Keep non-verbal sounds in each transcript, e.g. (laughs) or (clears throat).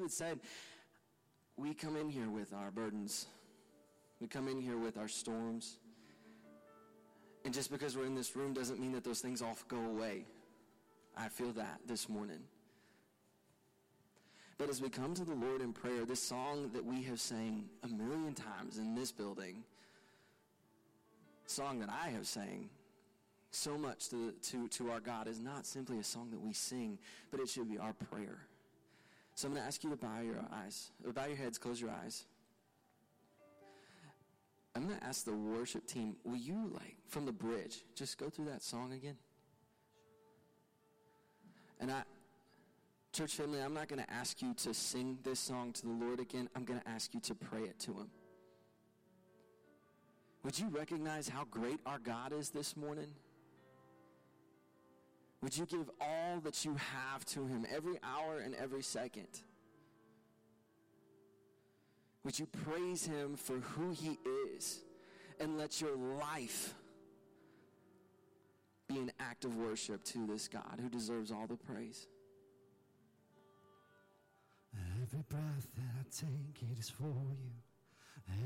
David said, we come in here with our burdens. We come in here with our storms. And just because we're in this room doesn't mean that those things all go away. I feel that this morning. But as we come to the Lord in prayer, this song that we have sang a million times in this building, song that I have sang so much to, to, to our God, is not simply a song that we sing, but it should be our prayer. So I'm going to ask you to bow your eyes, bow your heads, close your eyes. I'm going to ask the worship team, will you, like, from the bridge, just go through that song again? And I, church family, I'm not going to ask you to sing this song to the Lord again. I'm going to ask you to pray it to Him. Would you recognize how great our God is this morning? Would you give all that you have to Him every hour and every second? Would you praise Him for who He is and let your life be an act of worship to this God who deserves all the praise? Every breath that I take, it is for you.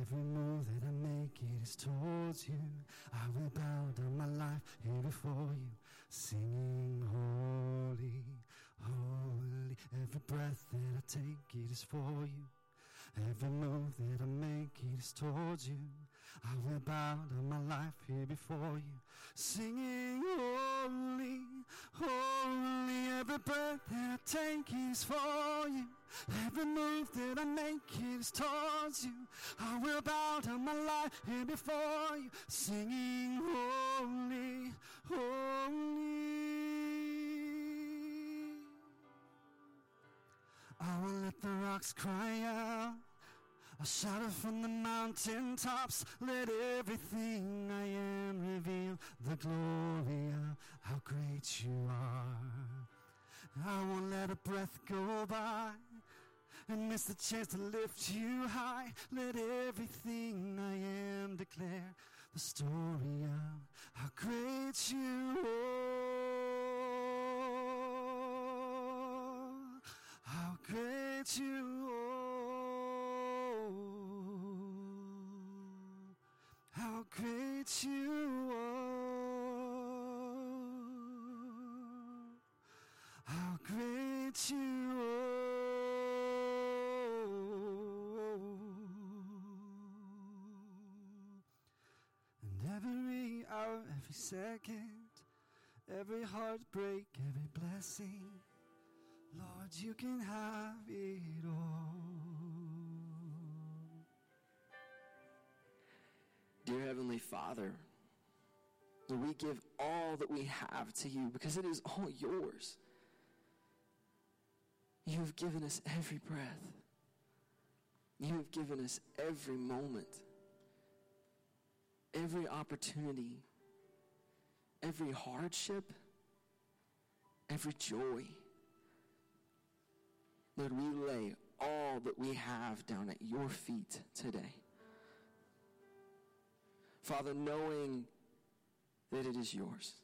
Every move that I make, it is towards you. I will bow down my life here before you, singing holy, holy. Every breath that I take, it is for you. Every move that I make it is towards you. I will bow down my life here before you, singing holy, holy. Every breath that I take is for you. Every move that I make is towards you. I will bow down my life here before you, singing holy, holy. I will let the rocks cry out. I'll shout it from the mountain tops. Let everything I am reveal the glory of how great you are. I won't let a breath go by and miss the chance to lift you high. Let everything I am declare the story of how great you are. How great you are. How great you are. Every second, every heartbreak, every blessing, Lord, you can have it all. Dear Heavenly Father, we give all that we have to you because it is all yours. You have given us every breath. You have given us every moment, every opportunity, every hardship, every joy. Lord, we lay all that we have down at your feet today. Father, knowing that it is yours.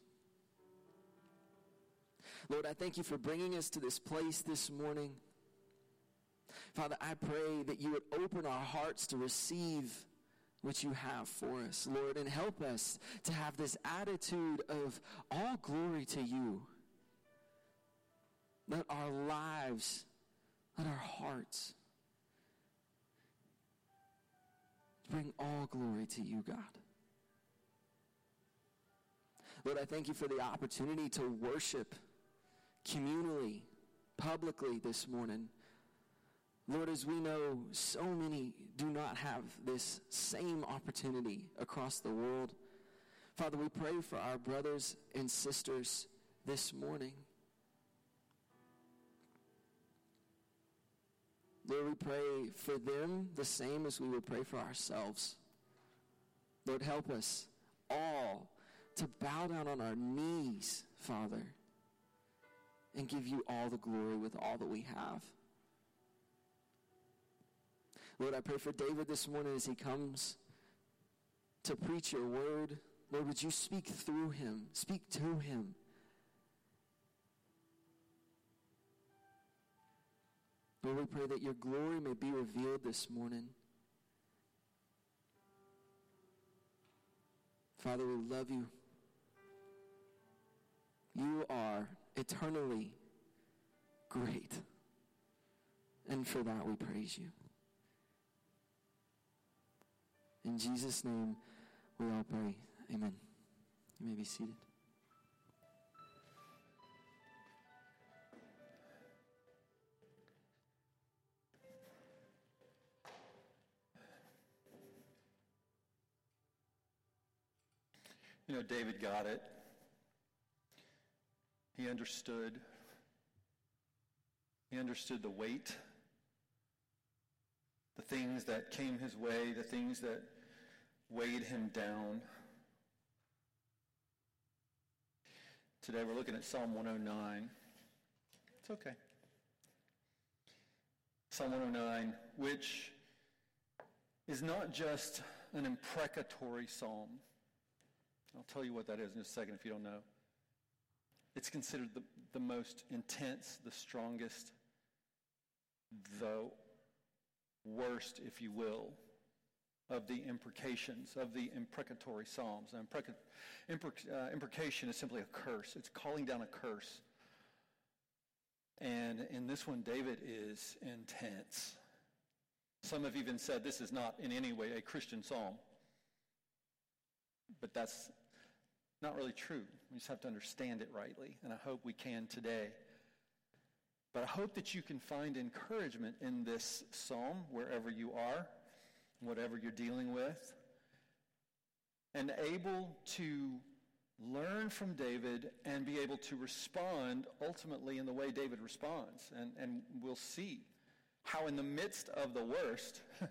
Lord, I thank you for bringing us to this place this morning. Father, I pray that you would open our hearts to receive what you have for us, Lord, and help us to have this attitude of all glory to you. Let our lives, let our hearts bring all glory to you, God. Lord, I thank you for the opportunity to worship communally, publicly this morning. Lord, as we know, so many do not have this same opportunity across the world. Father, we pray for our brothers and sisters this morning. Lord, we pray for them the same as we would pray for ourselves. Lord, help us all to bow down on our knees, Father, and give you all the glory with all that we have. Lord, I pray for David this morning as he comes to preach your word. Lord, would you speak through him, speak to him. Lord, we pray that your glory may be revealed this morning. Father, we love you. You are eternally great. And for that we praise you. In Jesus' name, we all pray. Amen. You may be seated. You know, David got it. He understood. He understood the weight, the things that came his way, the things that weighed him down. Today we're looking at Psalm 109. It's okay. Psalm 109, which is not just an imprecatory psalm. I'll tell you what that is in a second if you don't know. It's considered the, the most intense, the strongest, the worst, if you will, of the imprecations, of the imprecatory psalms. Now, imprec, uh, imprecation is simply a curse. It's calling down a curse. And in this one, David is intense. Some have even said this is not in any way a Christian psalm. But that's not really true. We just have to understand it rightly, and I hope we can today. But I hope that you can find encouragement in this psalm wherever you are, whatever you're dealing with, and able to learn from David and be able to respond ultimately in the way David responds. And, and we'll see how, in the midst of the worst, (laughs)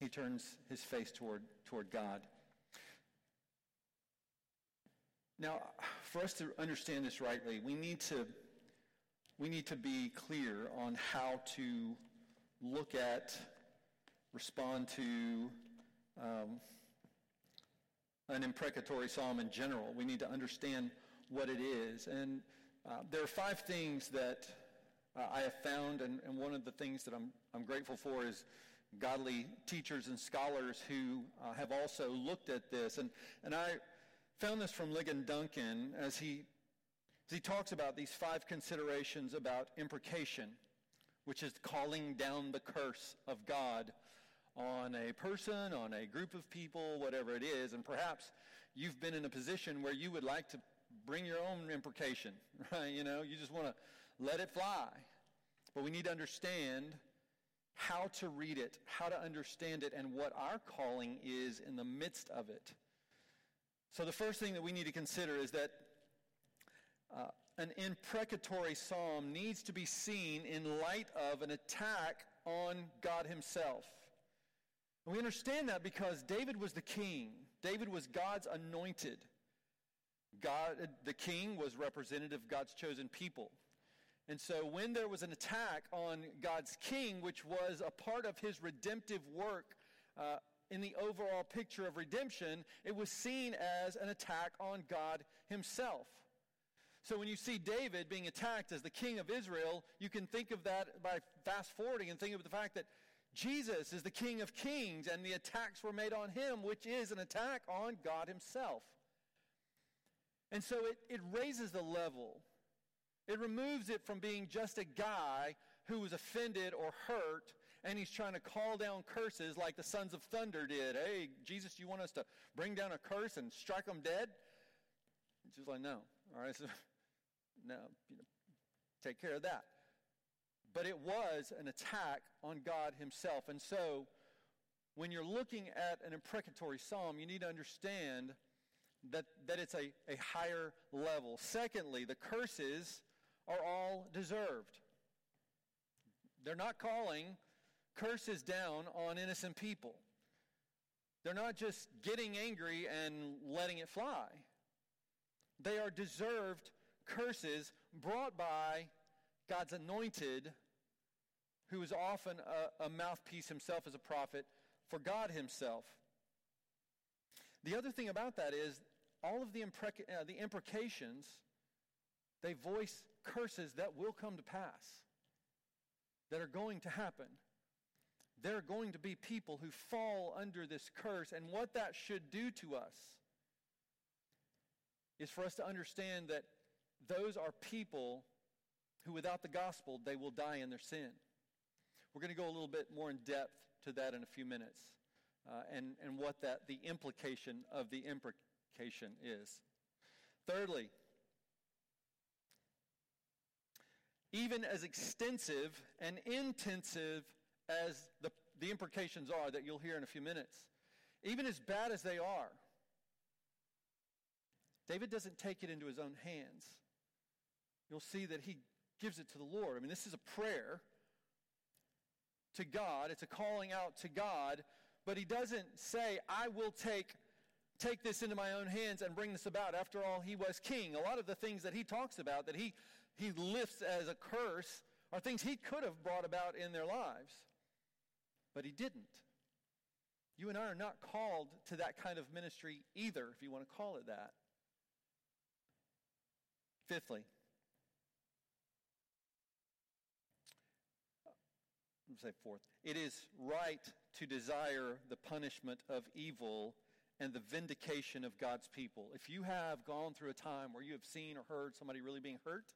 he turns his face toward, toward God. Now, for us to understand this rightly, we need to, we need to be clear on how to look at, respond to um, an imprecatory psalm in general. We need to understand what it is. And uh, there are five things that uh, I have found, and, and, one of the things that I'm, I'm grateful for is godly teachers and scholars who uh, have also looked at this. And, and I found this from Ligon Duncan as he, as he talks about these five considerations about imprecation, which is calling down the curse of God on a person, on a group of people, whatever it is. And perhaps you've been in a position where you would like to bring your own imprecation, (laughs) right? You know, you just want to let it fly. But we need to understand how to read it, how to understand it, and what our calling is in the midst of it. So, the first thing that we need to consider is that uh, an imprecatory psalm needs to be seen in light of an attack on God Himself. And we understand that because David was the king, David was God's anointed. God, the king was representative of God's chosen people. And so when there was an attack on God's king, which was a part of his redemptive work uh, in the overall picture of redemption, it was seen as an attack on God himself. So when you see David being attacked as the king of Israel, you can think of that by fast forwarding and think of the fact that Jesus is the king of kings and the attacks were made on him, which is an attack on God himself. And so it, it raises the level it removes it from being just a guy who was offended or hurt and he's trying to call down curses like the sons of thunder did. Hey, Jesus, you want us to bring down a curse and strike them dead? Jesus like, no. All right, so (laughs) no, you know, take care of that. But it was an attack on God himself. And so when you're looking at an imprecatory psalm, you need to understand that, that it's a, a higher level. Secondly, the curses are all deserved. They're not calling curses down on innocent people. They're not just getting angry and letting it fly. They are deserved curses brought by God's anointed, who is often a, a mouthpiece himself as a prophet for God himself. The other thing about that is all of the, impreca- uh, the imprecations They voice curses that will come to pass, that are going to happen. There are going to be people who fall under this curse, and what that should do to us is for us to understand that those are people who, without the gospel, they will die in their sin. We're going to go a little bit more in depth to that in a few minutes uh, and, and what that, the implication of the imprecation is. Thirdly, even as extensive and intensive as the, the imprecations are that you'll hear in a few minutes, even as bad as they are, David doesn't take it into his own hands. You'll see that he gives it to the Lord. I mean, this is a prayer to God, it's a calling out to God, but he doesn't say, I will take take this into my own hands and bring this about. After all, he was king. A lot of the things that he talks about that he, he lifts as a curse are things he could have brought about in their lives, but he didn't. You and I are not called to that kind of ministry either, if you want to call it that. Fifthly, say fourth, it is right to desire the punishment of evil and the vindication of God's people. If you have gone through a time where you have seen or heard somebody really being hurt,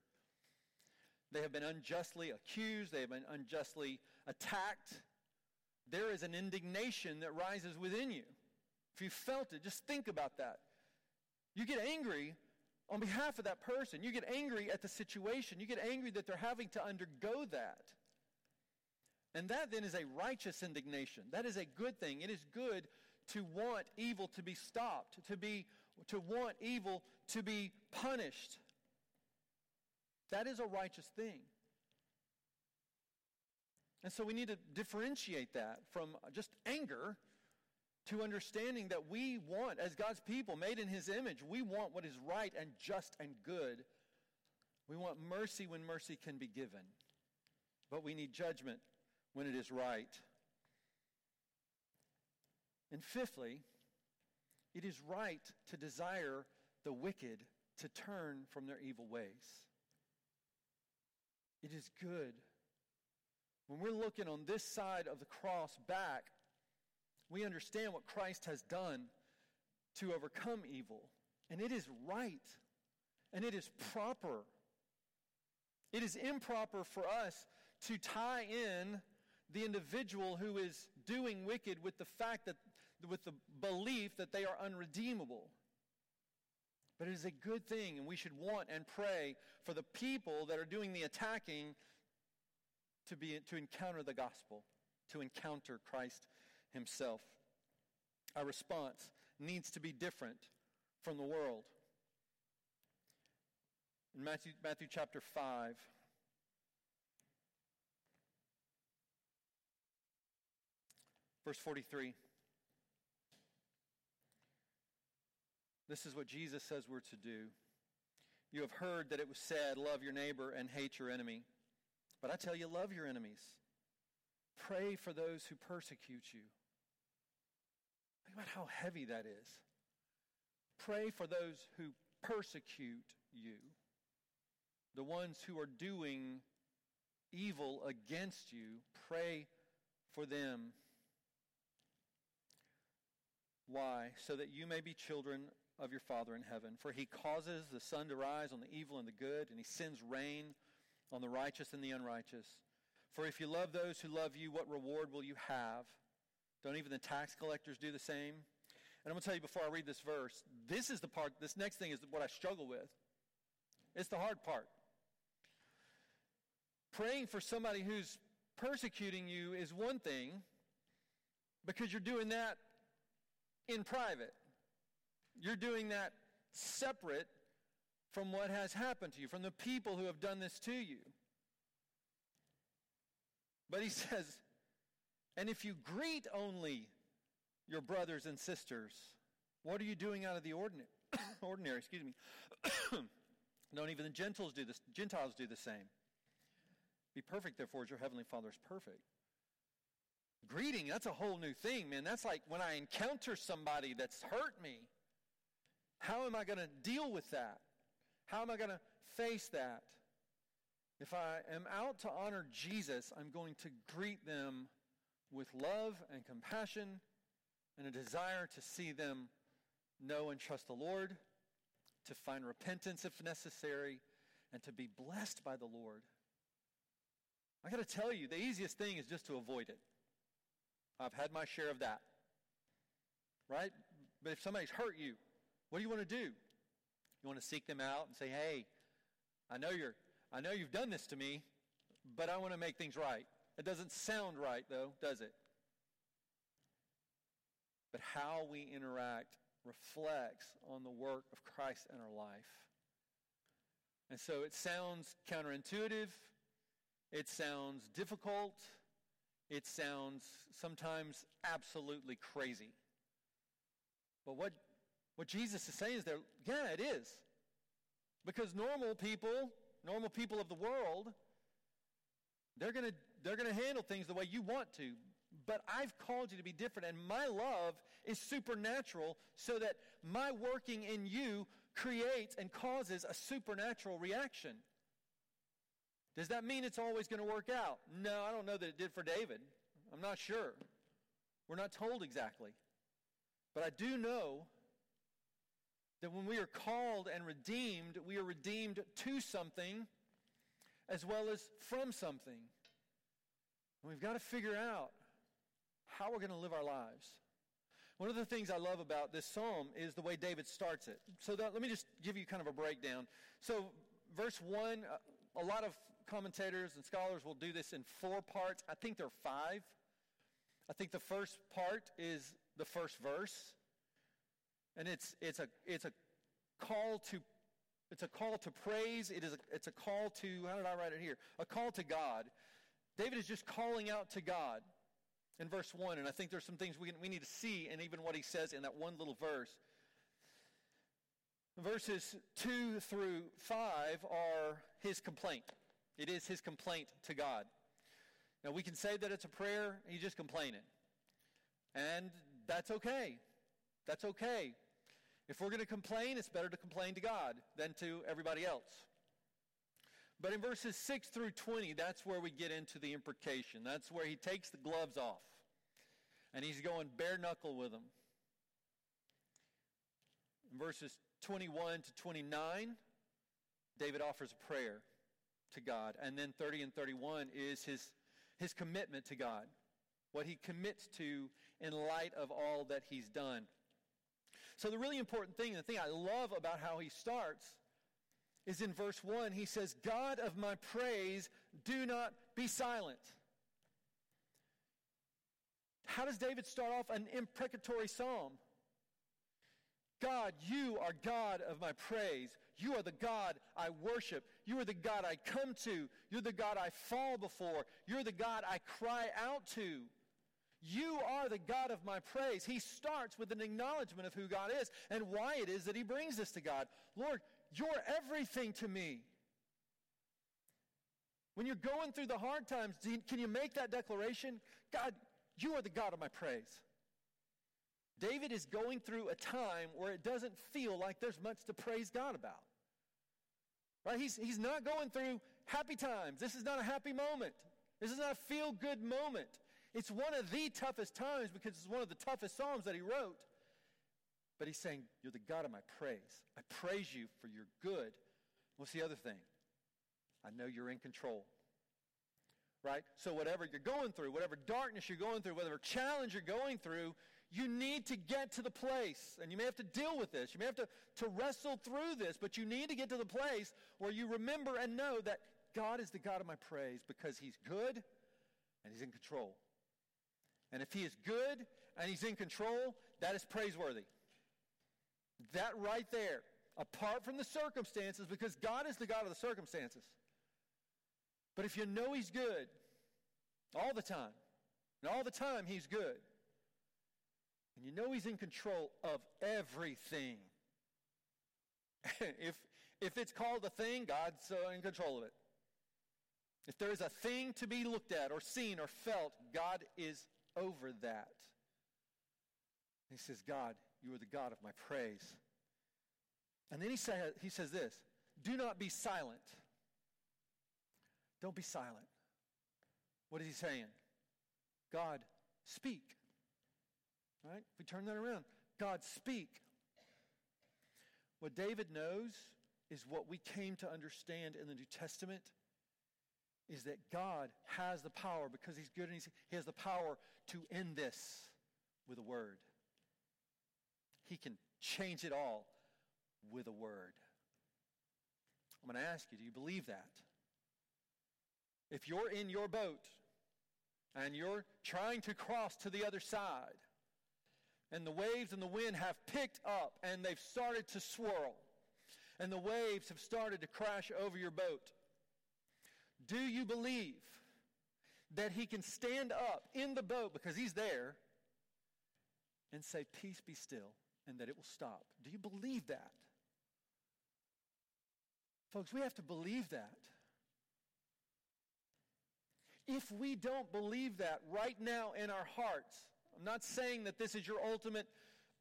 they have been unjustly accused, they have been unjustly attacked, there is an indignation that rises within you. If you felt it, just think about that. You get angry on behalf of that person. You get angry at the situation. You get angry that they're having to undergo that. And that then is a righteous indignation. That is a good thing. It is good to want evil to be stopped, to be to want evil to be punished. That is a righteous thing. And so we need to differentiate that from just anger to understanding that we want, as God's people made in His image, we want what is right and just and good. We want mercy when mercy can be given. But we need judgment when it is right. And fifthly, it is right to desire the wicked to turn from their evil ways. It is good. When we're looking on this side of the cross back, we understand what Christ has done to overcome evil. And it is right. And it is proper. It is improper for us to tie in the individual who is doing wicked with the fact that, with the belief that they are unredeemable. But it is a good thing, and we should want and pray for the people that are doing the attacking to, be, to encounter the gospel, to encounter Christ himself. Our response needs to be different from the world. In Matthew, Matthew chapter 5, Verse 43. This is what Jesus says we're to do. You have heard that it was said, Love your neighbor and hate your enemy. But I tell you, love your enemies. Pray for those who persecute you. Think about how heavy that is. Pray for those who persecute you, the ones who are doing evil against you. Pray for them. Why? So that you may be children of your Father in heaven. For he causes the sun to rise on the evil and the good, and he sends rain on the righteous and the unrighteous. For if you love those who love you, what reward will you have? Don't even the tax collectors do the same? And I'm going to tell you before I read this verse, this is the part, this next thing is what I struggle with. It's the hard part. Praying for somebody who's persecuting you is one thing because you're doing that in private. You're doing that separate from what has happened to you, from the people who have done this to you. But he (laughs) says, and if you greet only your brothers and sisters, what are you doing out of the ordinary? (coughs) ordinary, excuse me. (coughs) Don't even the Gentiles do this. Gentiles do the same. Be perfect, therefore, as your heavenly Father is perfect. Greeting, that's a whole new thing, man. That's like when I encounter somebody that's hurt me. How am I going to deal with that? How am I going to face that? If I am out to honor Jesus, I'm going to greet them with love and compassion and a desire to see them know and trust the Lord, to find repentance if necessary, and to be blessed by the Lord. I got to tell you, the easiest thing is just to avoid it. I've had my share of that. Right? But if somebody's hurt you, what do you want to do? You want to seek them out and say, "Hey, I know you're I know you've done this to me, but I want to make things right." It doesn't sound right though, does it? But how we interact reflects on the work of Christ in our life. And so it sounds counterintuitive. It sounds difficult. It sounds sometimes absolutely crazy. But what, what Jesus is saying is that, yeah, it is. Because normal people, normal people of the world, they're going to they're going to handle things the way you want to. But I've called you to be different, and my love is supernatural so that my working in you creates and causes a supernatural reaction. Does that mean it's always going to work out? No, I don't know that it did for David. I'm not sure. We're not told exactly. But I do know that when we are called and redeemed, we are redeemed to something as well as from something. And we've got to figure out how we're going to live our lives. One of the things I love about this psalm is the way David starts it. So that, let me just give you kind of a breakdown. So, verse 1, uh, a lot of commentators and scholars will do this in four parts. I think there are five. I think the first part is the first verse. And it's, it's, a, it's a call to it's a call to praise. It is a, it's a call to, how did I write it here? A call to God. David is just calling out to God in verse 1. And I think there's some things we, we need to see in even what he says in that one little verse. Verses 2 through 5 are his complaint. It is his complaint to God. Now, we can say that it's a prayer, he's just complaining. And that's okay. That's okay. If we're going to complain, it's better to complain to God than to everybody else. But in verses 6 through 20, that's where we get into the imprecation. That's where he takes the gloves off. And he's going bare knuckle with them. In verses 21 to 29, David offers a prayer to God. And then 30 and 31 is his, his commitment to God, what he commits to in light of all that he's done. So, the really important thing, the thing I love about how he starts, is in verse 1. He says, God of my praise, do not be silent. How does David start off an imprecatory psalm? God, you are God of my praise. You are the God I worship. You are the God I come to. You're the God I fall before. You're the God I cry out to. You are the God of my praise. He starts with an acknowledgement of who God is and why it is that he brings this to God. Lord, you're everything to me. When you're going through the hard times, can you make that declaration? God, you are the God of my praise. David is going through a time where it doesn't feel like there's much to praise God about. Right? He's, he's not going through happy times. This is not a happy moment. This is not a feel good moment. It's one of the toughest times because it's one of the toughest Psalms that he wrote. But he's saying, You're the God of my praise. I praise you for your good. What's the other thing? I know you're in control. Right? So, whatever you're going through, whatever darkness you're going through, whatever challenge you're going through, you need to get to the place, and you may have to deal with this. You may have to, to wrestle through this, but you need to get to the place where you remember and know that God is the God of my praise because He's good and He's in control. And if He is good and He's in control, that is praiseworthy. That right there, apart from the circumstances, because God is the God of the circumstances. But if you know He's good all the time, and all the time He's good, and you know He's in control of everything. (laughs) if, if it's called a thing, God's uh, in control of it. If there is a thing to be looked at or seen or felt, God is over that. He says, God, you are the God of my praise. And then he, say, he says this do not be silent. Don't be silent. What is he saying? God, speak. Right? If we turn that around, God, speak. What David knows is what we came to understand in the New Testament is that God has the power because he's good and he's, he has the power to end this with a word. He can change it all with a word. I'm going to ask you, do you believe that? If you're in your boat and you're trying to cross to the other side, and the waves and the wind have picked up and they've started to swirl, and the waves have started to crash over your boat, do you believe that he can stand up in the boat because he's there and say, Peace be still, and that it will stop? Do you believe that? Folks, we have to believe that. If we don't believe that right now in our hearts, I'm not saying that this is your ultimate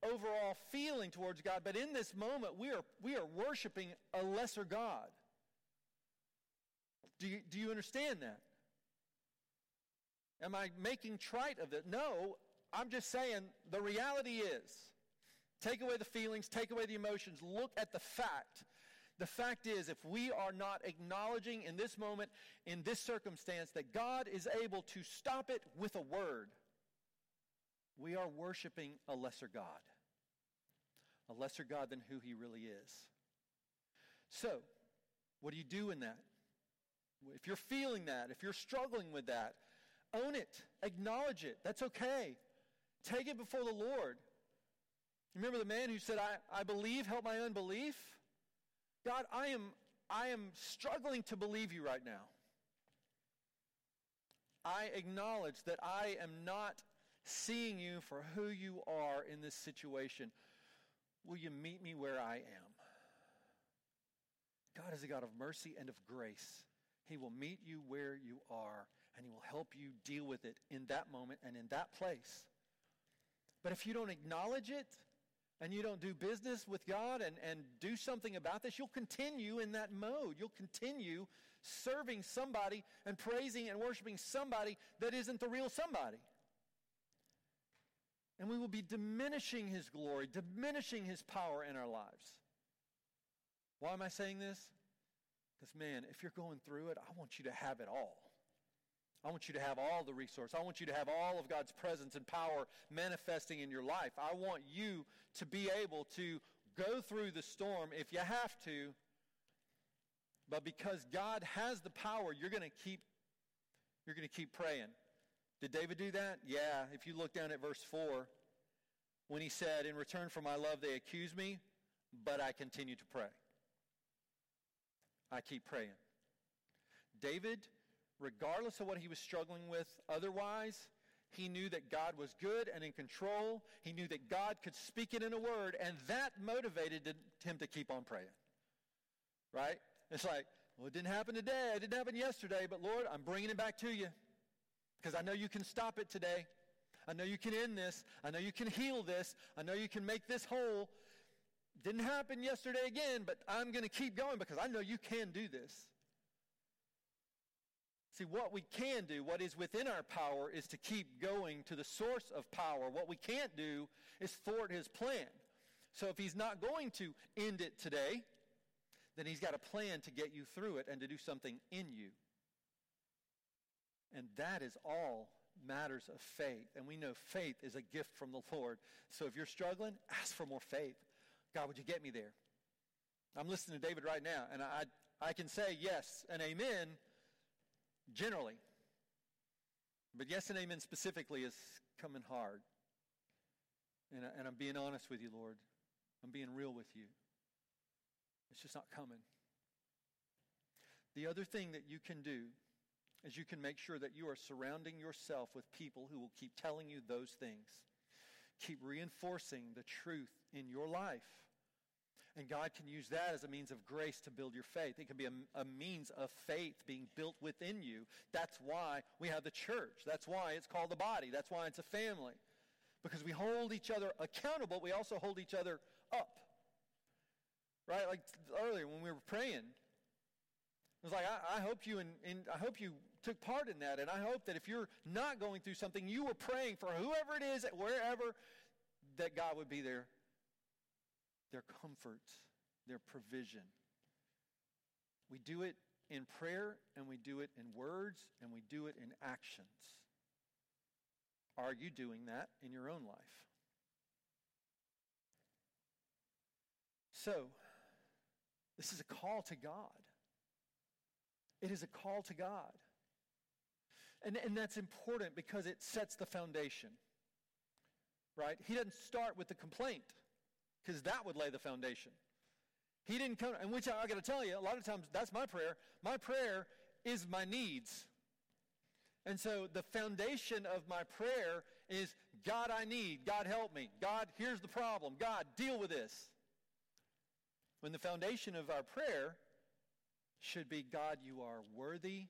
overall feeling towards God, but in this moment, we are, we are worshiping a lesser God. Do you, do you understand that? Am I making trite of it? No, I'm just saying the reality is take away the feelings, take away the emotions, look at the fact. The fact is, if we are not acknowledging in this moment, in this circumstance, that God is able to stop it with a word, we are worshiping a lesser God. A lesser God than who he really is. So, what do you do in that? If you're feeling that, if you're struggling with that, own it, acknowledge it. That's okay. Take it before the Lord. Remember the man who said, I, I believe, help my unbelief? God, I am, I am struggling to believe you right now. I acknowledge that I am not seeing you for who you are in this situation. Will you meet me where I am? God is a God of mercy and of grace. He will meet you where you are, and He will help you deal with it in that moment and in that place. But if you don't acknowledge it, and you don't do business with God and, and do something about this, you'll continue in that mode. You'll continue serving somebody and praising and worshiping somebody that isn't the real somebody. And we will be diminishing his glory, diminishing his power in our lives. Why am I saying this? Because, man, if you're going through it, I want you to have it all. I want you to have all the resource. I want you to have all of God's presence and power manifesting in your life. I want you to be able to go through the storm if you have to. But because God has the power, you're going to keep you're going to keep praying. Did David do that? Yeah, if you look down at verse 4, when he said, "In return for my love they accuse me, but I continue to pray." I keep praying. David, regardless of what he was struggling with otherwise, he knew that God was good and in control. He knew that God could speak it in a word, and that motivated him to keep on praying. Right? It's like, well, it didn't happen today. It didn't happen yesterday, but Lord, I'm bringing it back to you because I know you can stop it today. I know you can end this. I know you can heal this. I know you can make this whole. Didn't happen yesterday again, but I'm going to keep going because I know you can do this. See, what we can do, what is within our power, is to keep going to the source of power. What we can't do is thwart his plan. So if he's not going to end it today, then he's got a plan to get you through it and to do something in you. And that is all matters of faith. And we know faith is a gift from the Lord. So if you're struggling, ask for more faith. God, would you get me there? I'm listening to David right now, and I, I can say yes and amen generally. But yes and amen specifically is coming hard. And, and I'm being honest with you, Lord. I'm being real with you. It's just not coming. The other thing that you can do is you can make sure that you are surrounding yourself with people who will keep telling you those things. Keep reinforcing the truth in your life. And God can use that as a means of grace to build your faith. It can be a, a, means of faith being built within you. That's why we have the church. That's why it's called the body. That's why it's a family. Because we hold each other accountable, we also hold each other up. Right? Like earlier when we were praying. It was like, I, I hope you and, and I hope you took part in that. And I hope that if you're not going through something, you were praying for whoever it is, wherever, that God would be there. Their comfort, their provision. We do it in prayer and we do it in words and we do it in actions. Are you doing that in your own life? So, this is a call to God. It is a call to God. And, and that's important because it sets the foundation. Right? He doesn't start with the complaint because that would lay the foundation. He didn't come, and which I, I got to tell you, a lot of times that's my prayer. My prayer is my needs. And so the foundation of my prayer is God, I need. God, help me. God, here's the problem. God, deal with this. When the foundation of our prayer should be God, you are worthy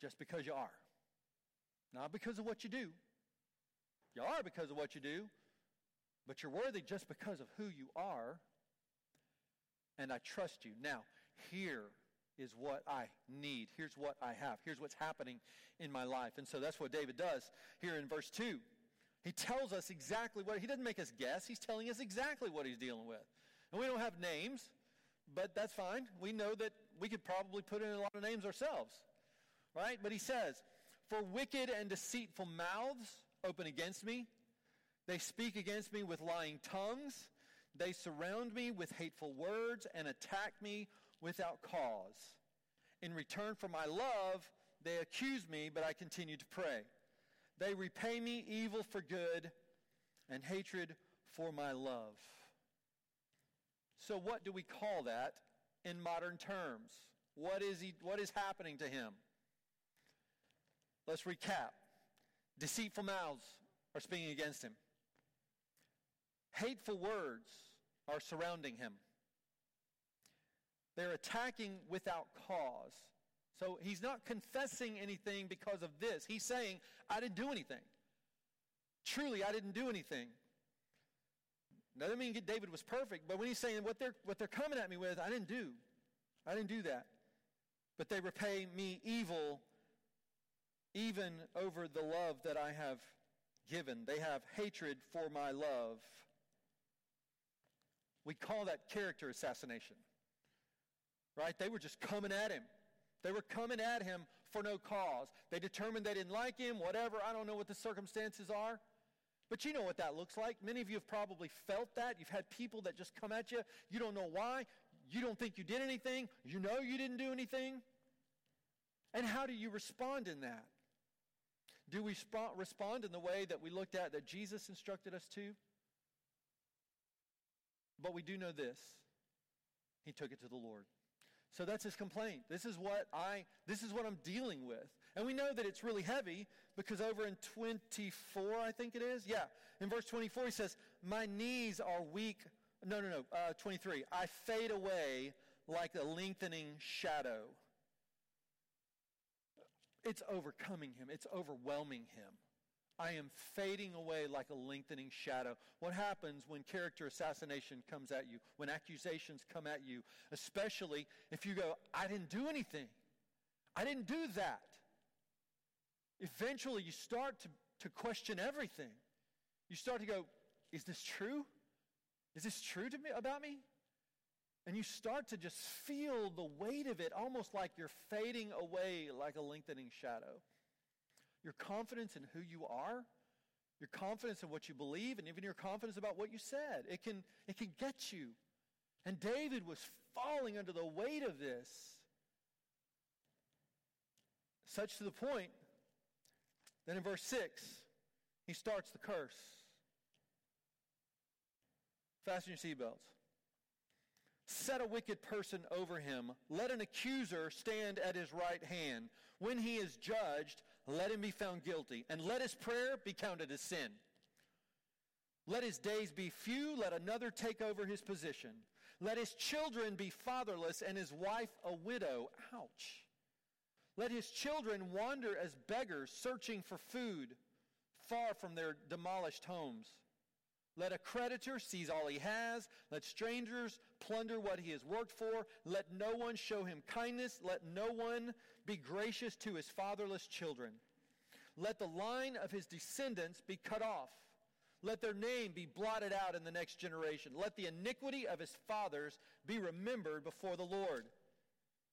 just because you are. Not because of what you do. You are because of what you do, but you're worthy just because of who you are. And I trust you. Now, here is what I need. Here's what I have. Here's what's happening in my life. And so that's what David does here in verse 2. He tells us exactly what, he doesn't make us guess. He's telling us exactly what he's dealing with. And we don't have names, but that's fine. We know that we could probably put in a lot of names ourselves, right? But he says, For wicked and deceitful mouths open against me. They speak against me with lying tongues. They surround me with hateful words and attack me without cause. In return for my love, they accuse me, but I continue to pray. They repay me evil for good and hatred for my love. So, what do we call that in modern terms? What is, he, what is happening to him? Let's recap. Deceitful mouths are speaking against him. Hateful words are surrounding him. They're attacking without cause. So he's not confessing anything because of this. He's saying, I didn't do anything. Truly, I didn't do anything. Doesn't mean David was perfect, but when he's saying what they're, what they're coming at me with, I didn't do. I didn't do that. But they repay me evil even over the love that I have given. They have hatred for my love. We call that character assassination. Right? They were just coming at him. They were coming at him for no cause. They determined they didn't like him, whatever. I don't know what the circumstances are. But you know what that looks like. Many of you have probably felt that. You've had people that just come at you. You don't know why. You don't think you did anything. You know you didn't do anything. And how do you respond in that? Do we sp- respond in the way that we looked at that Jesus instructed us to? But we do know this. He took it to the Lord. So that's his complaint. This is what I this is what I'm dealing with. And we know that it's really heavy because over in 24, I think it is. Yeah. In verse 24 he says, "My knees are weak." No, no, no. Uh, 23. I fade away like a lengthening shadow. It's overcoming him. It's overwhelming him. I am fading away like a lengthening shadow. What happens when character assassination comes at you, when accusations come at you, especially if you go, I didn't do anything. I didn't do that. Eventually, you start to, to question everything. You start to go, Is this true? Is this true to me about me? And you start to just feel the weight of it, almost like you're fading away like a lengthening shadow. Your confidence in who you are, your confidence in what you believe, and even your confidence about what you said. It can, it can get you. And David was falling under the weight of this, such to the point that in verse 6, he starts the curse. Fasten your seatbelts. Set a wicked person over him. Let an accuser stand at his right hand. When he is judged, let him be found guilty, and let his prayer be counted as sin. Let his days be few, let another take over his position. Let his children be fatherless, and his wife a widow. Ouch. Let his children wander as beggars, searching for food, far from their demolished homes. Let a creditor seize all he has. Let strangers plunder what he has worked for. Let no one show him kindness. Let no one be gracious to his fatherless children. Let the line of his descendants be cut off. Let their name be blotted out in the next generation. Let the iniquity of his fathers be remembered before the Lord.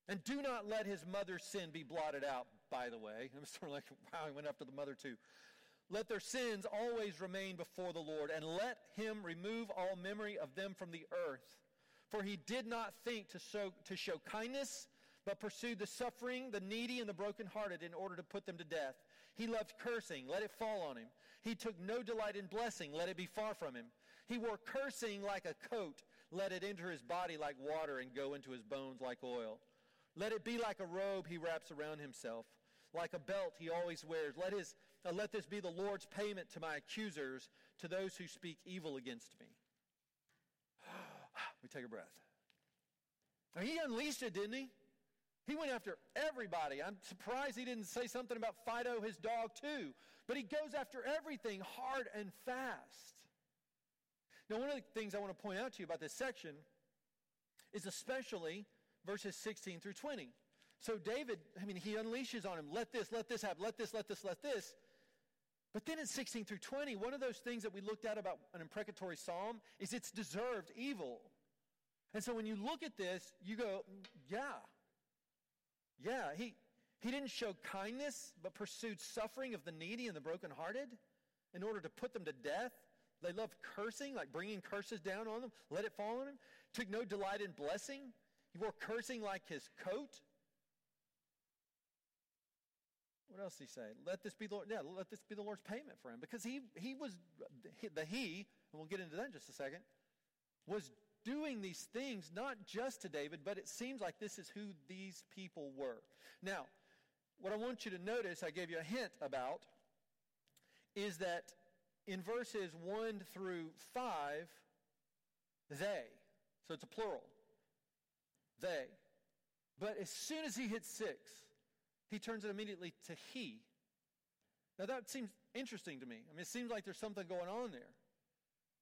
And do not let his mother's sin be blotted out, by the way. (laughs) I'm sort of like, wow, he went after the mother too. Let their sins always remain before the Lord, and let him remove all memory of them from the earth. For he did not think to show, to show kindness, but pursued the suffering, the needy, and the brokenhearted in order to put them to death. He loved cursing, let it fall on him. He took no delight in blessing, let it be far from him. He wore cursing like a coat, let it enter his body like water and go into his bones like oil. Let it be like a robe he wraps around himself, like a belt he always wears. Let his uh, let this be the Lord's payment to my accusers, to those who speak evil against me. (sighs) we take a breath. Now, he unleashed it, didn't he? He went after everybody. I'm surprised he didn't say something about Fido, his dog, too. But he goes after everything hard and fast. Now, one of the things I want to point out to you about this section is especially verses 16 through 20. So David, I mean, he unleashes on him, let this, let this happen, let this, let this, let this. But then in 16 through 20, one of those things that we looked at about an imprecatory psalm is it's deserved evil. And so when you look at this, you go, yeah. Yeah, he, he didn't show kindness, but pursued suffering of the needy and the brokenhearted in order to put them to death. They loved cursing, like bringing curses down on them, let it fall on them. Took no delight in blessing. He wore cursing like his coat. What else did he say? Let this be the Lord, yeah, let this be the Lord's payment for him. Because he, he was, the he, and we'll get into that in just a second, was doing these things not just to David, but it seems like this is who these people were. Now, what I want you to notice, I gave you a hint about, is that in verses 1 through 5, they, so it's a plural, they. But as soon as he hits 6, he turns it immediately to he. Now that seems interesting to me. I mean, it seems like there's something going on there.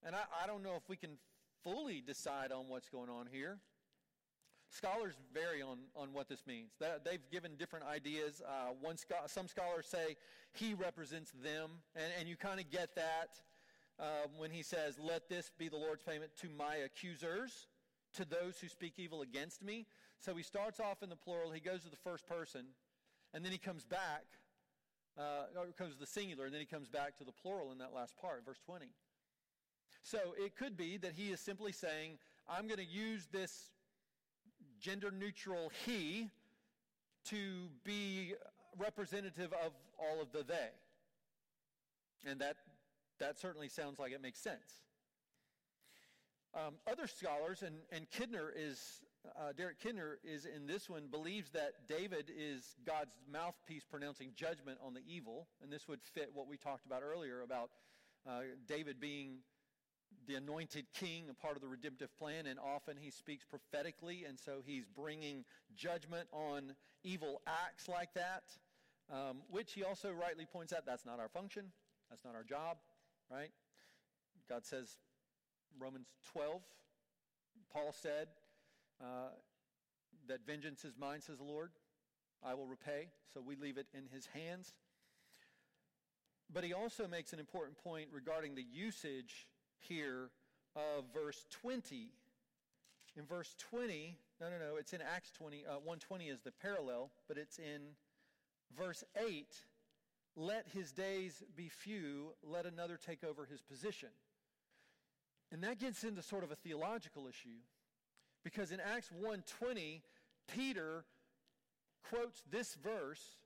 And I, I don't know if we can fully decide on what's going on here. Scholars vary on, on what this means. They've given different ideas. Uh, one some scholars say he represents them, and, and you kind of get that uh, when he says, Let this be the Lord's payment to my accusers, to those who speak evil against me. So he starts off in the plural, he goes to the first person, and then he comes back, uh, comes to the singular, and then he comes back to the plural in that last part, verse 20. So it could be that he is simply saying, I'm going to use this gender neutral he to be representative of all of the they. And that, that certainly sounds like it makes sense. Um, other scholars, and, and Kidner is uh, Derek Kidner is in this one, believes that David is God's mouthpiece pronouncing judgment on the evil. And this would fit what we talked about earlier about uh, David being the anointed king, a part of the redemptive plan, and often he speaks prophetically, and so he's bringing judgment on evil acts like that, um, which he also rightly points out that's not our function, that's not our job, right? God says, Romans 12, Paul said, uh, that vengeance is mine, says the Lord. I will repay. So we leave it in his hands. But he also makes an important point regarding the usage here of verse 20. In verse 20, no, no, no, it's in Acts 20. Uh, 120 is the parallel, but it's in verse 8. Let his days be few, let another take over his position. And that gets into sort of a theological issue because in Acts 1:20, Peter quotes this verse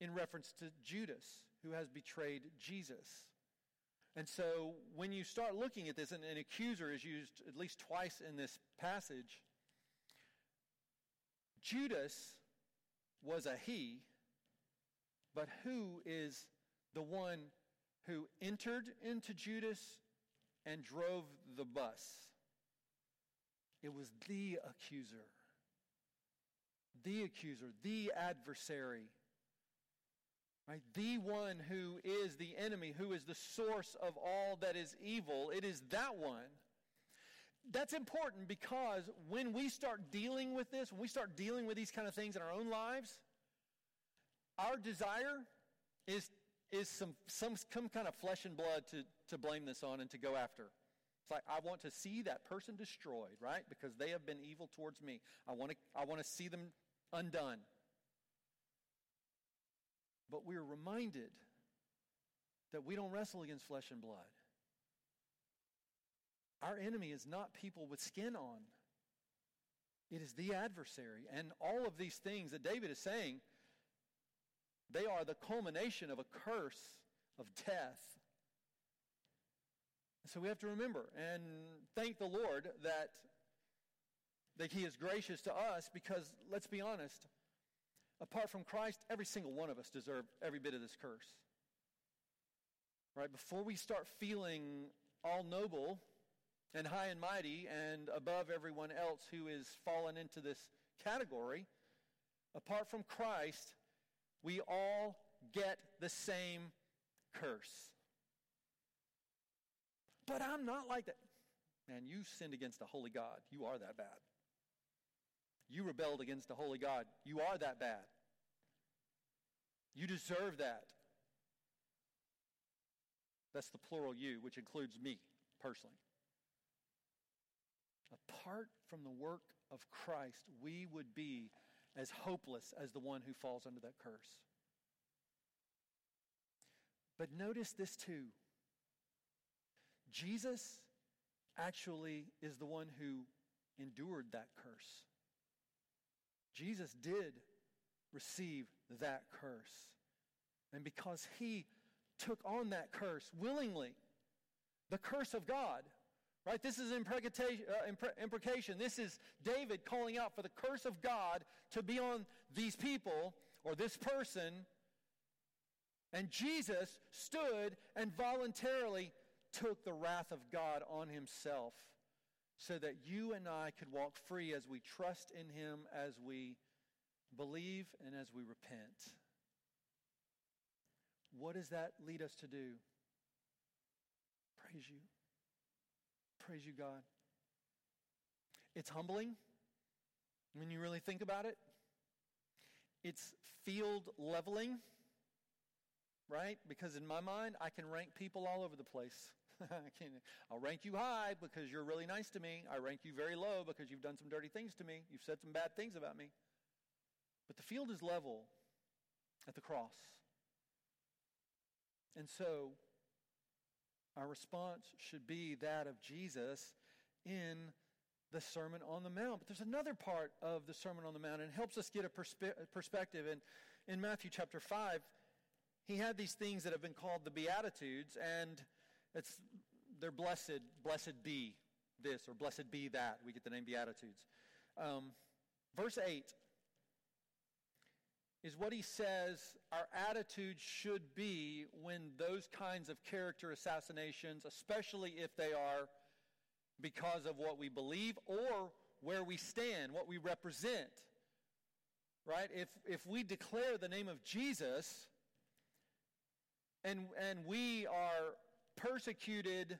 in reference to Judas, who has betrayed Jesus. And so when you start looking at this, and an accuser is used at least twice in this passage, Judas was a he, but who is the one who entered into Judas and drove the bus? It was the accuser, the accuser, the adversary. Right? The one who is the enemy, who is the source of all that is evil, it is that one. That's important because when we start dealing with this, when we start dealing with these kind of things in our own lives, our desire is, is some, some, some kind of flesh and blood to, to blame this on and to go after. It's like, I want to see that person destroyed, right? Because they have been evil towards me. I want to, I want to see them undone. But we're reminded that we don't wrestle against flesh and blood. Our enemy is not people with skin on. It is the adversary. And all of these things that David is saying, they are the culmination of a curse of death. So we have to remember and thank the Lord that, that He is gracious to us because, let's be honest, apart from Christ, every single one of us deserve every bit of this curse. Right? Before we start feeling all noble and high and mighty and above everyone else who is fallen into this category, apart from Christ, we all get the same curse. But I'm not like that. Man, you sinned against a holy God. You are that bad. You rebelled against a holy God. You are that bad. You deserve that. That's the plural you, which includes me personally. Apart from the work of Christ, we would be as hopeless as the one who falls under that curse. But notice this too Jesus actually is the one who endured that curse. Jesus did receive that curse. And because he took on that curse willingly, the curse of God, right? This is imprecation, uh, imprecation. This is David calling out for the curse of God to be on these people or this person. And Jesus stood and voluntarily took the wrath of God on himself so that you and I could walk free as we trust in him, as we believe, and as we repent. What does that lead us to do? Praise you. Praise you, God. It's humbling when you really think about it. It's field leveling, right? Because in my mind, I can rank people all over the place. (laughs) I can, I'll rank you high because you're really nice to me. I rank you very low because you've done some dirty things to me. You've said some bad things about me. But the field is level at the cross. And so our response should be that of Jesus in the Sermon on the Mount. But there's another part of the Sermon on the Mount, and it helps us get a perspe- perspective. And in Matthew chapter 5, he had these things that have been called the Beatitudes, and it's they're blessed, blessed be this, or blessed be that. We get the name Beatitudes. Um, verse 8 is what he says our attitude should be when those kinds of character assassinations, especially if they are because of what we believe or where we stand, what we represent. Right? If, if we declare the name of Jesus and, and we are persecuted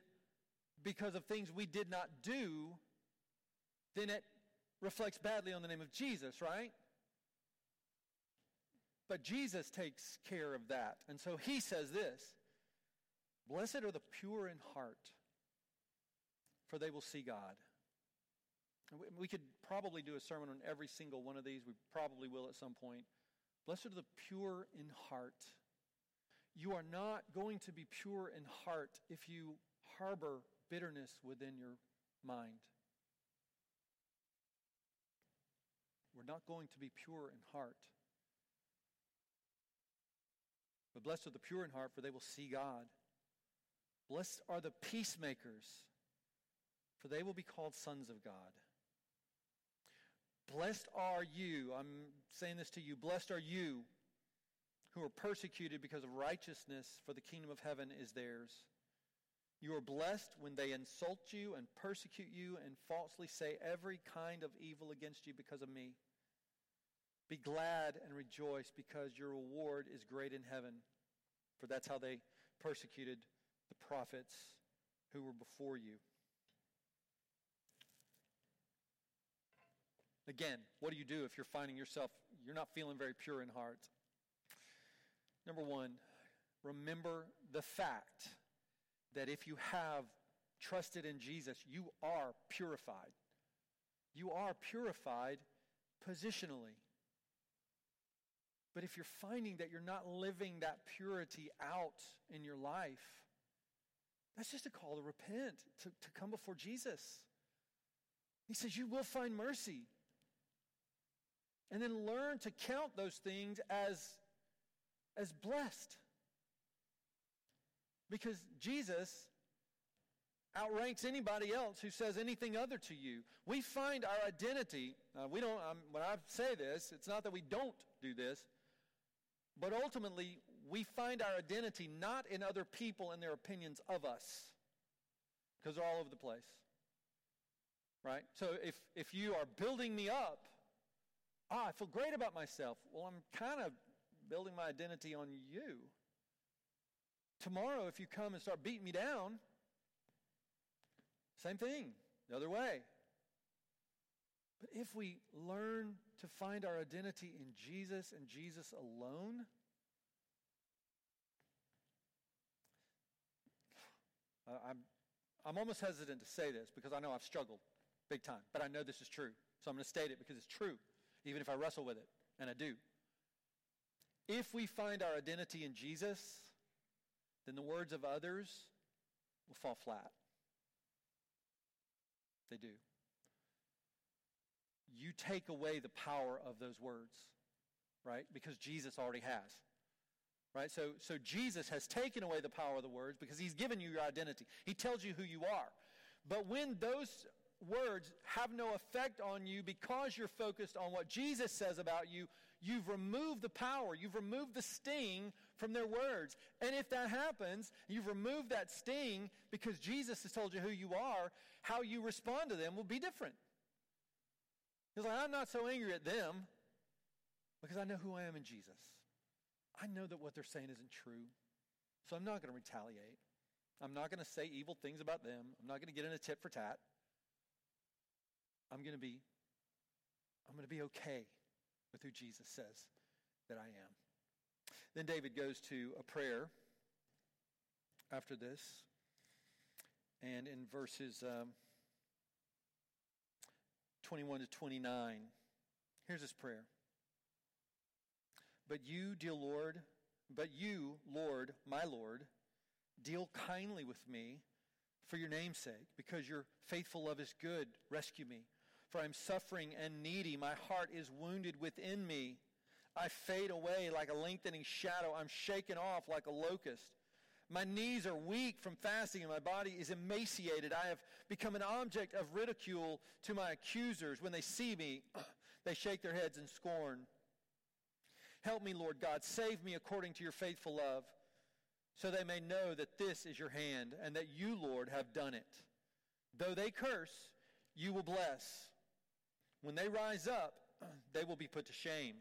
because of things we did not do, then it reflects badly on the name of Jesus, right? But Jesus takes care of that. And so he says this Blessed are the pure in heart, for they will see God. We could probably do a sermon on every single one of these. We probably will at some point. Blessed are the pure in heart. You are not going to be pure in heart if you harbor bitterness within your mind. We're not going to be pure in heart. But blessed are the pure in heart, for they will see God. Blessed are the peacemakers, for they will be called sons of God. Blessed are you, I'm saying this to you, blessed are you who are persecuted because of righteousness, for the kingdom of heaven is theirs. You are blessed when they insult you and persecute you and falsely say every kind of evil against you because of me. Be glad and rejoice because your reward is great in heaven. For that's how they persecuted the prophets who were before you. Again, what do you do if you're finding yourself, you're not feeling very pure in heart? Number one, remember the fact that if you have trusted in Jesus, you are purified. You are purified positionally. But if you're finding that you're not living that purity out in your life, that's just a call to repent, to, to come before Jesus. He says, You will find mercy. And then learn to count those things as, as blessed. Because Jesus outranks anybody else who says anything other to you. We find our identity. Uh, we don't. Um, when I say this, it's not that we don't do this, but ultimately we find our identity not in other people and their opinions of us, because they're all over the place. Right. So if if you are building me up, ah, I feel great about myself. Well, I'm kind of building my identity on you. Tomorrow, if you come and start beating me down, same thing, the other way. But if we learn to find our identity in Jesus and Jesus alone, I'm, I'm almost hesitant to say this because I know I've struggled big time, but I know this is true. So I'm going to state it because it's true, even if I wrestle with it, and I do. If we find our identity in Jesus, then the words of others will fall flat. They do. You take away the power of those words, right? Because Jesus already has. Right? So, so Jesus has taken away the power of the words because he's given you your identity. He tells you who you are. But when those words have no effect on you because you're focused on what Jesus says about you, you've removed the power, you've removed the sting from their words. And if that happens, you've removed that sting because Jesus has told you who you are, how you respond to them will be different. He's like, I'm not so angry at them because I know who I am in Jesus. I know that what they're saying isn't true. So I'm not going to retaliate. I'm not going to say evil things about them. I'm not going to get in a tit for tat. I'm going to be I'm going to be okay with who Jesus says that I am. Then David goes to a prayer after this. And in verses um, 21 to 29, here's his prayer. But you, dear Lord, but you, Lord, my Lord, deal kindly with me for your name's sake, because your faithful love is good. Rescue me. For I'm suffering and needy. My heart is wounded within me. I fade away like a lengthening shadow. I'm shaken off like a locust. My knees are weak from fasting and my body is emaciated. I have become an object of ridicule to my accusers. When they see me, (clears throat) they shake their heads in scorn. Help me, Lord God. Save me according to your faithful love, so they may know that this is your hand and that you, Lord, have done it. Though they curse, you will bless. When they rise up, (clears throat) they will be put to shame.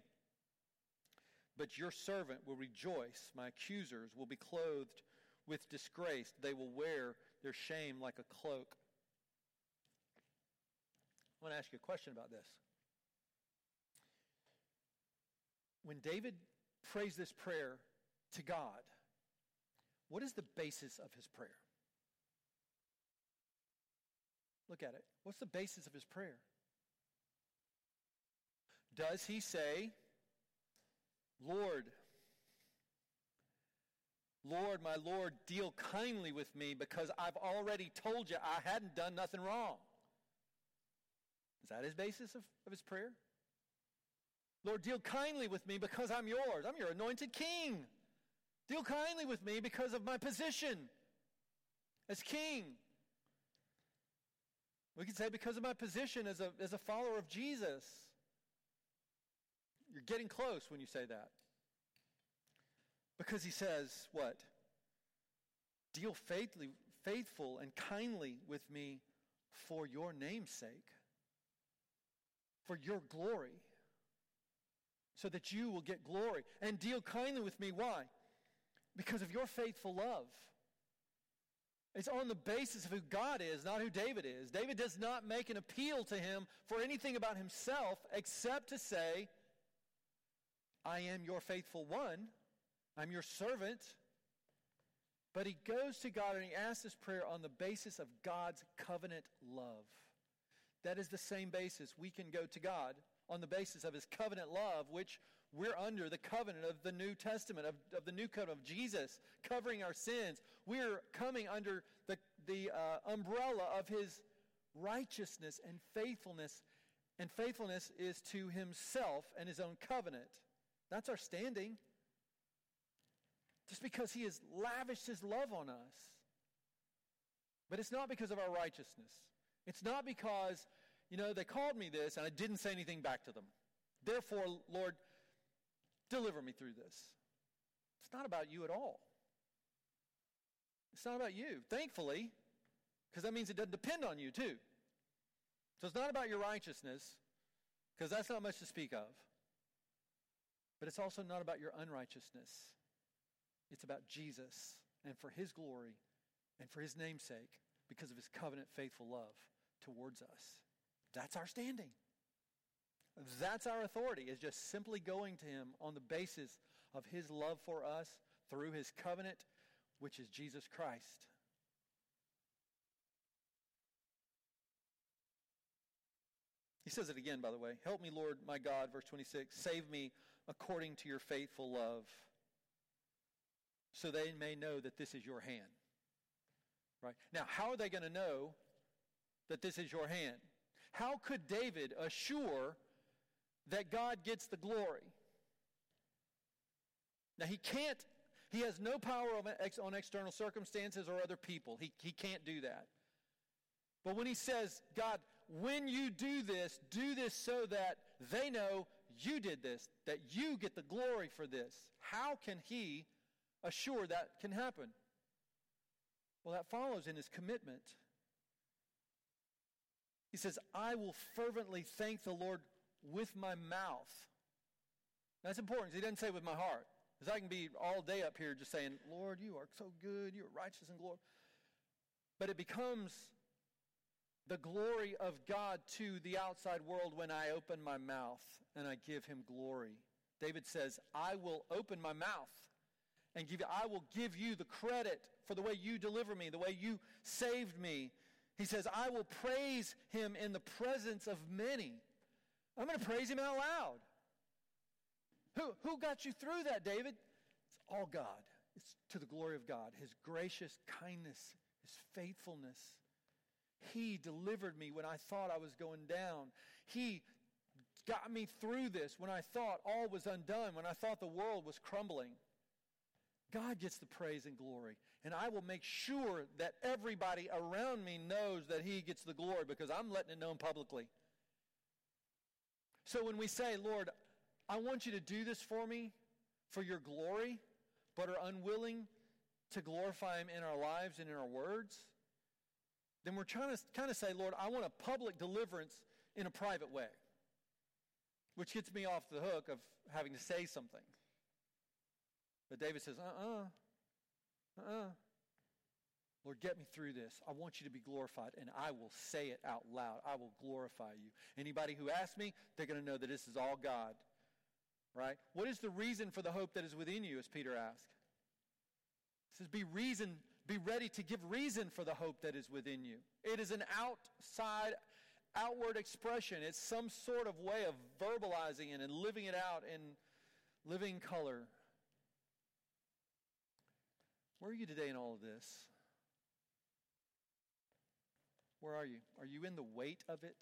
But your servant will rejoice. My accusers will be clothed with disgrace. They will wear their shame like a cloak. I want to ask you a question about this. When David prays this prayer to God, what is the basis of his prayer? Look at it. What's the basis of his prayer? Does he say, Lord, Lord, my Lord, deal kindly with me because I've already told you I hadn't done nothing wrong? Is that his basis of, of his prayer? Lord, deal kindly with me because I'm yours. I'm your anointed king. Deal kindly with me because of my position as king. We could say because of my position as a, as a follower of Jesus. You're getting close when you say that. Because he says, what? Deal faithfully, faithful and kindly with me for your name's sake, for your glory. so that you will get glory. And deal kindly with me. Why? Because of your faithful love. It's on the basis of who God is, not who David is. David does not make an appeal to him for anything about himself except to say, I am your faithful one. I'm your servant. But he goes to God and he asks this prayer on the basis of God's covenant love. That is the same basis we can go to God on the basis of his covenant love, which we're under the covenant of the New Testament, of, of the new covenant of Jesus, covering our sins. We're coming under the, the uh, umbrella of his righteousness and faithfulness. And faithfulness is to himself and his own covenant. That's our standing. Just because he has lavished his love on us. But it's not because of our righteousness. It's not because, you know, they called me this and I didn't say anything back to them. Therefore, Lord, deliver me through this. It's not about you at all. It's not about you, thankfully, because that means it doesn't depend on you, too. So it's not about your righteousness, because that's not much to speak of. But it's also not about your unrighteousness. It's about Jesus and for his glory and for his namesake because of his covenant faithful love towards us. That's our standing. That's our authority, is just simply going to him on the basis of his love for us through his covenant, which is Jesus Christ. He says it again, by the way. Help me, Lord my God, verse 26. Save me according to your faithful love, so they may know that this is your hand. Right? Now, how are they going to know that this is your hand? How could David assure that God gets the glory? Now, he can't, he has no power on external circumstances or other people. He, he can't do that. But when he says, God, when you do this, do this so that they know you did this, that you get the glory for this. How can he assure that can happen? Well, that follows in his commitment. He says, I will fervently thank the Lord with my mouth. That's important. He doesn't say with my heart. Because I can be all day up here just saying, Lord, you are so good. You are righteous and glorious. But it becomes the glory of God to the outside world when I open my mouth and I give him glory. David says, I will open my mouth and give you, I will give you the credit for the way you deliver me, the way you saved me. He says, I will praise him in the presence of many. I'm going to praise him out loud. Who, who got you through that, David? It's all God. It's to the glory of God, his gracious kindness, his faithfulness. He delivered me when I thought I was going down. He got me through this when I thought all was undone, when I thought the world was crumbling. God gets the praise and glory. And I will make sure that everybody around me knows that He gets the glory because I'm letting it known publicly. So when we say, Lord, I want you to do this for me for your glory, but are unwilling to glorify Him in our lives and in our words, then we're trying to kind of say, Lord, I want a public deliverance in a private way, which gets me off the hook of having to say something. But David says, uh uh-uh, uh, uh-uh. Lord, get me through this. I want you to be glorified, and I will say it out loud. I will glorify you. Anybody who asks me, they're going to know that this is all God. Right? What is the reason for the hope that is within you, as Peter asked? He says, be reason, be ready to give reason for the hope that is within you. It is an outside, outward expression. It's some sort of way of verbalizing it and living it out in living color. Where are you today in all of this? Where are you? Are you in the weight of it?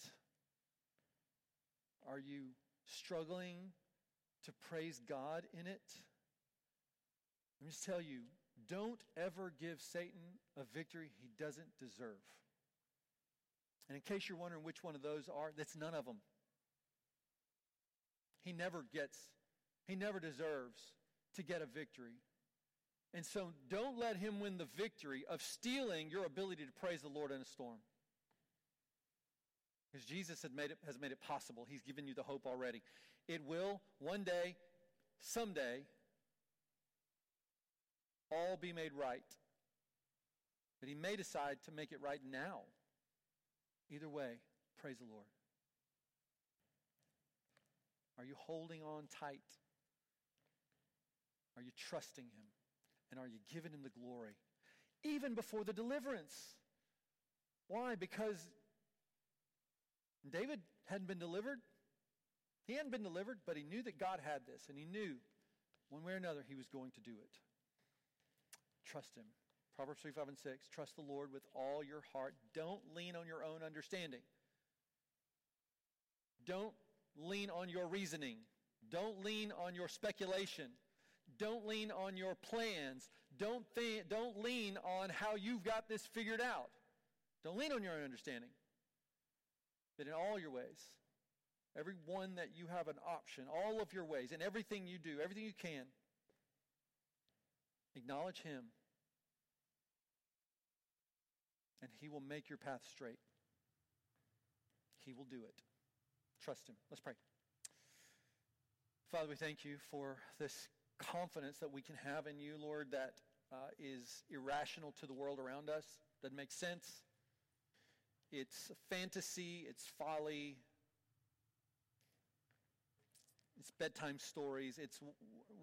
Are you struggling to praise God in it? Let me just tell you don't ever give Satan a victory he doesn't deserve. And in case you're wondering which one of those are, that's none of them. He never gets, he never deserves to get a victory. And so don't let him win the victory of stealing your ability to praise the Lord in a storm. Because Jesus had made it, has made it possible. He's given you the hope already. It will one day, someday, all be made right. But he may decide to make it right now. Either way, praise the Lord. Are you holding on tight? Are you trusting him? And are you giving him the glory? Even before the deliverance. Why? Because David hadn't been delivered. He hadn't been delivered, but he knew that God had this, and he knew one way or another he was going to do it. Trust him. Proverbs 3, 5, and 6. Trust the Lord with all your heart. Don't lean on your own understanding. Don't lean on your reasoning. Don't lean on your speculation. Don't lean on your plans. Don't, th- don't lean on how you've got this figured out. Don't lean on your own understanding. But in all your ways, every one that you have an option, all of your ways, in everything you do, everything you can, acknowledge Him. And He will make your path straight. He will do it. Trust Him. Let's pray. Father, we thank you for this confidence that we can have in you, Lord, that uh, is irrational to the world around us, doesn't make sense. It's fantasy, it's folly, it's bedtime stories, it's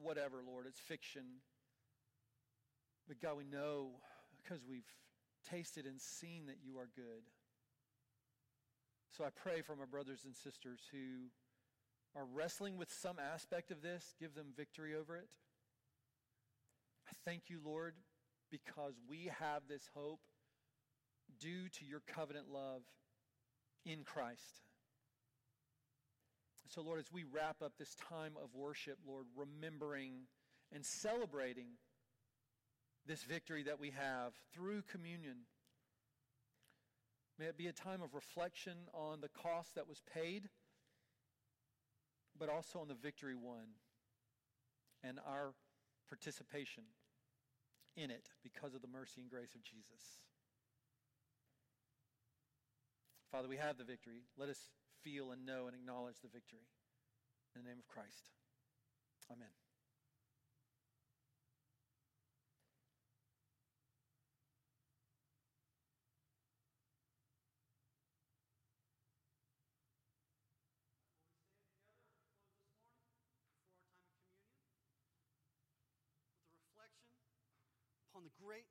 whatever, Lord, it's fiction. But God, we know because we've tasted and seen that you are good. So I pray for my brothers and sisters who are wrestling with some aspect of this, give them victory over it. I thank you, Lord, because we have this hope due to your covenant love in Christ. So, Lord, as we wrap up this time of worship, Lord, remembering and celebrating this victory that we have through communion, may it be a time of reflection on the cost that was paid, but also on the victory won and our participation in it because of the mercy and grace of Jesus. Father, we have the victory. Let us feel and know and acknowledge the victory. In the name of Christ. Amen. upon the great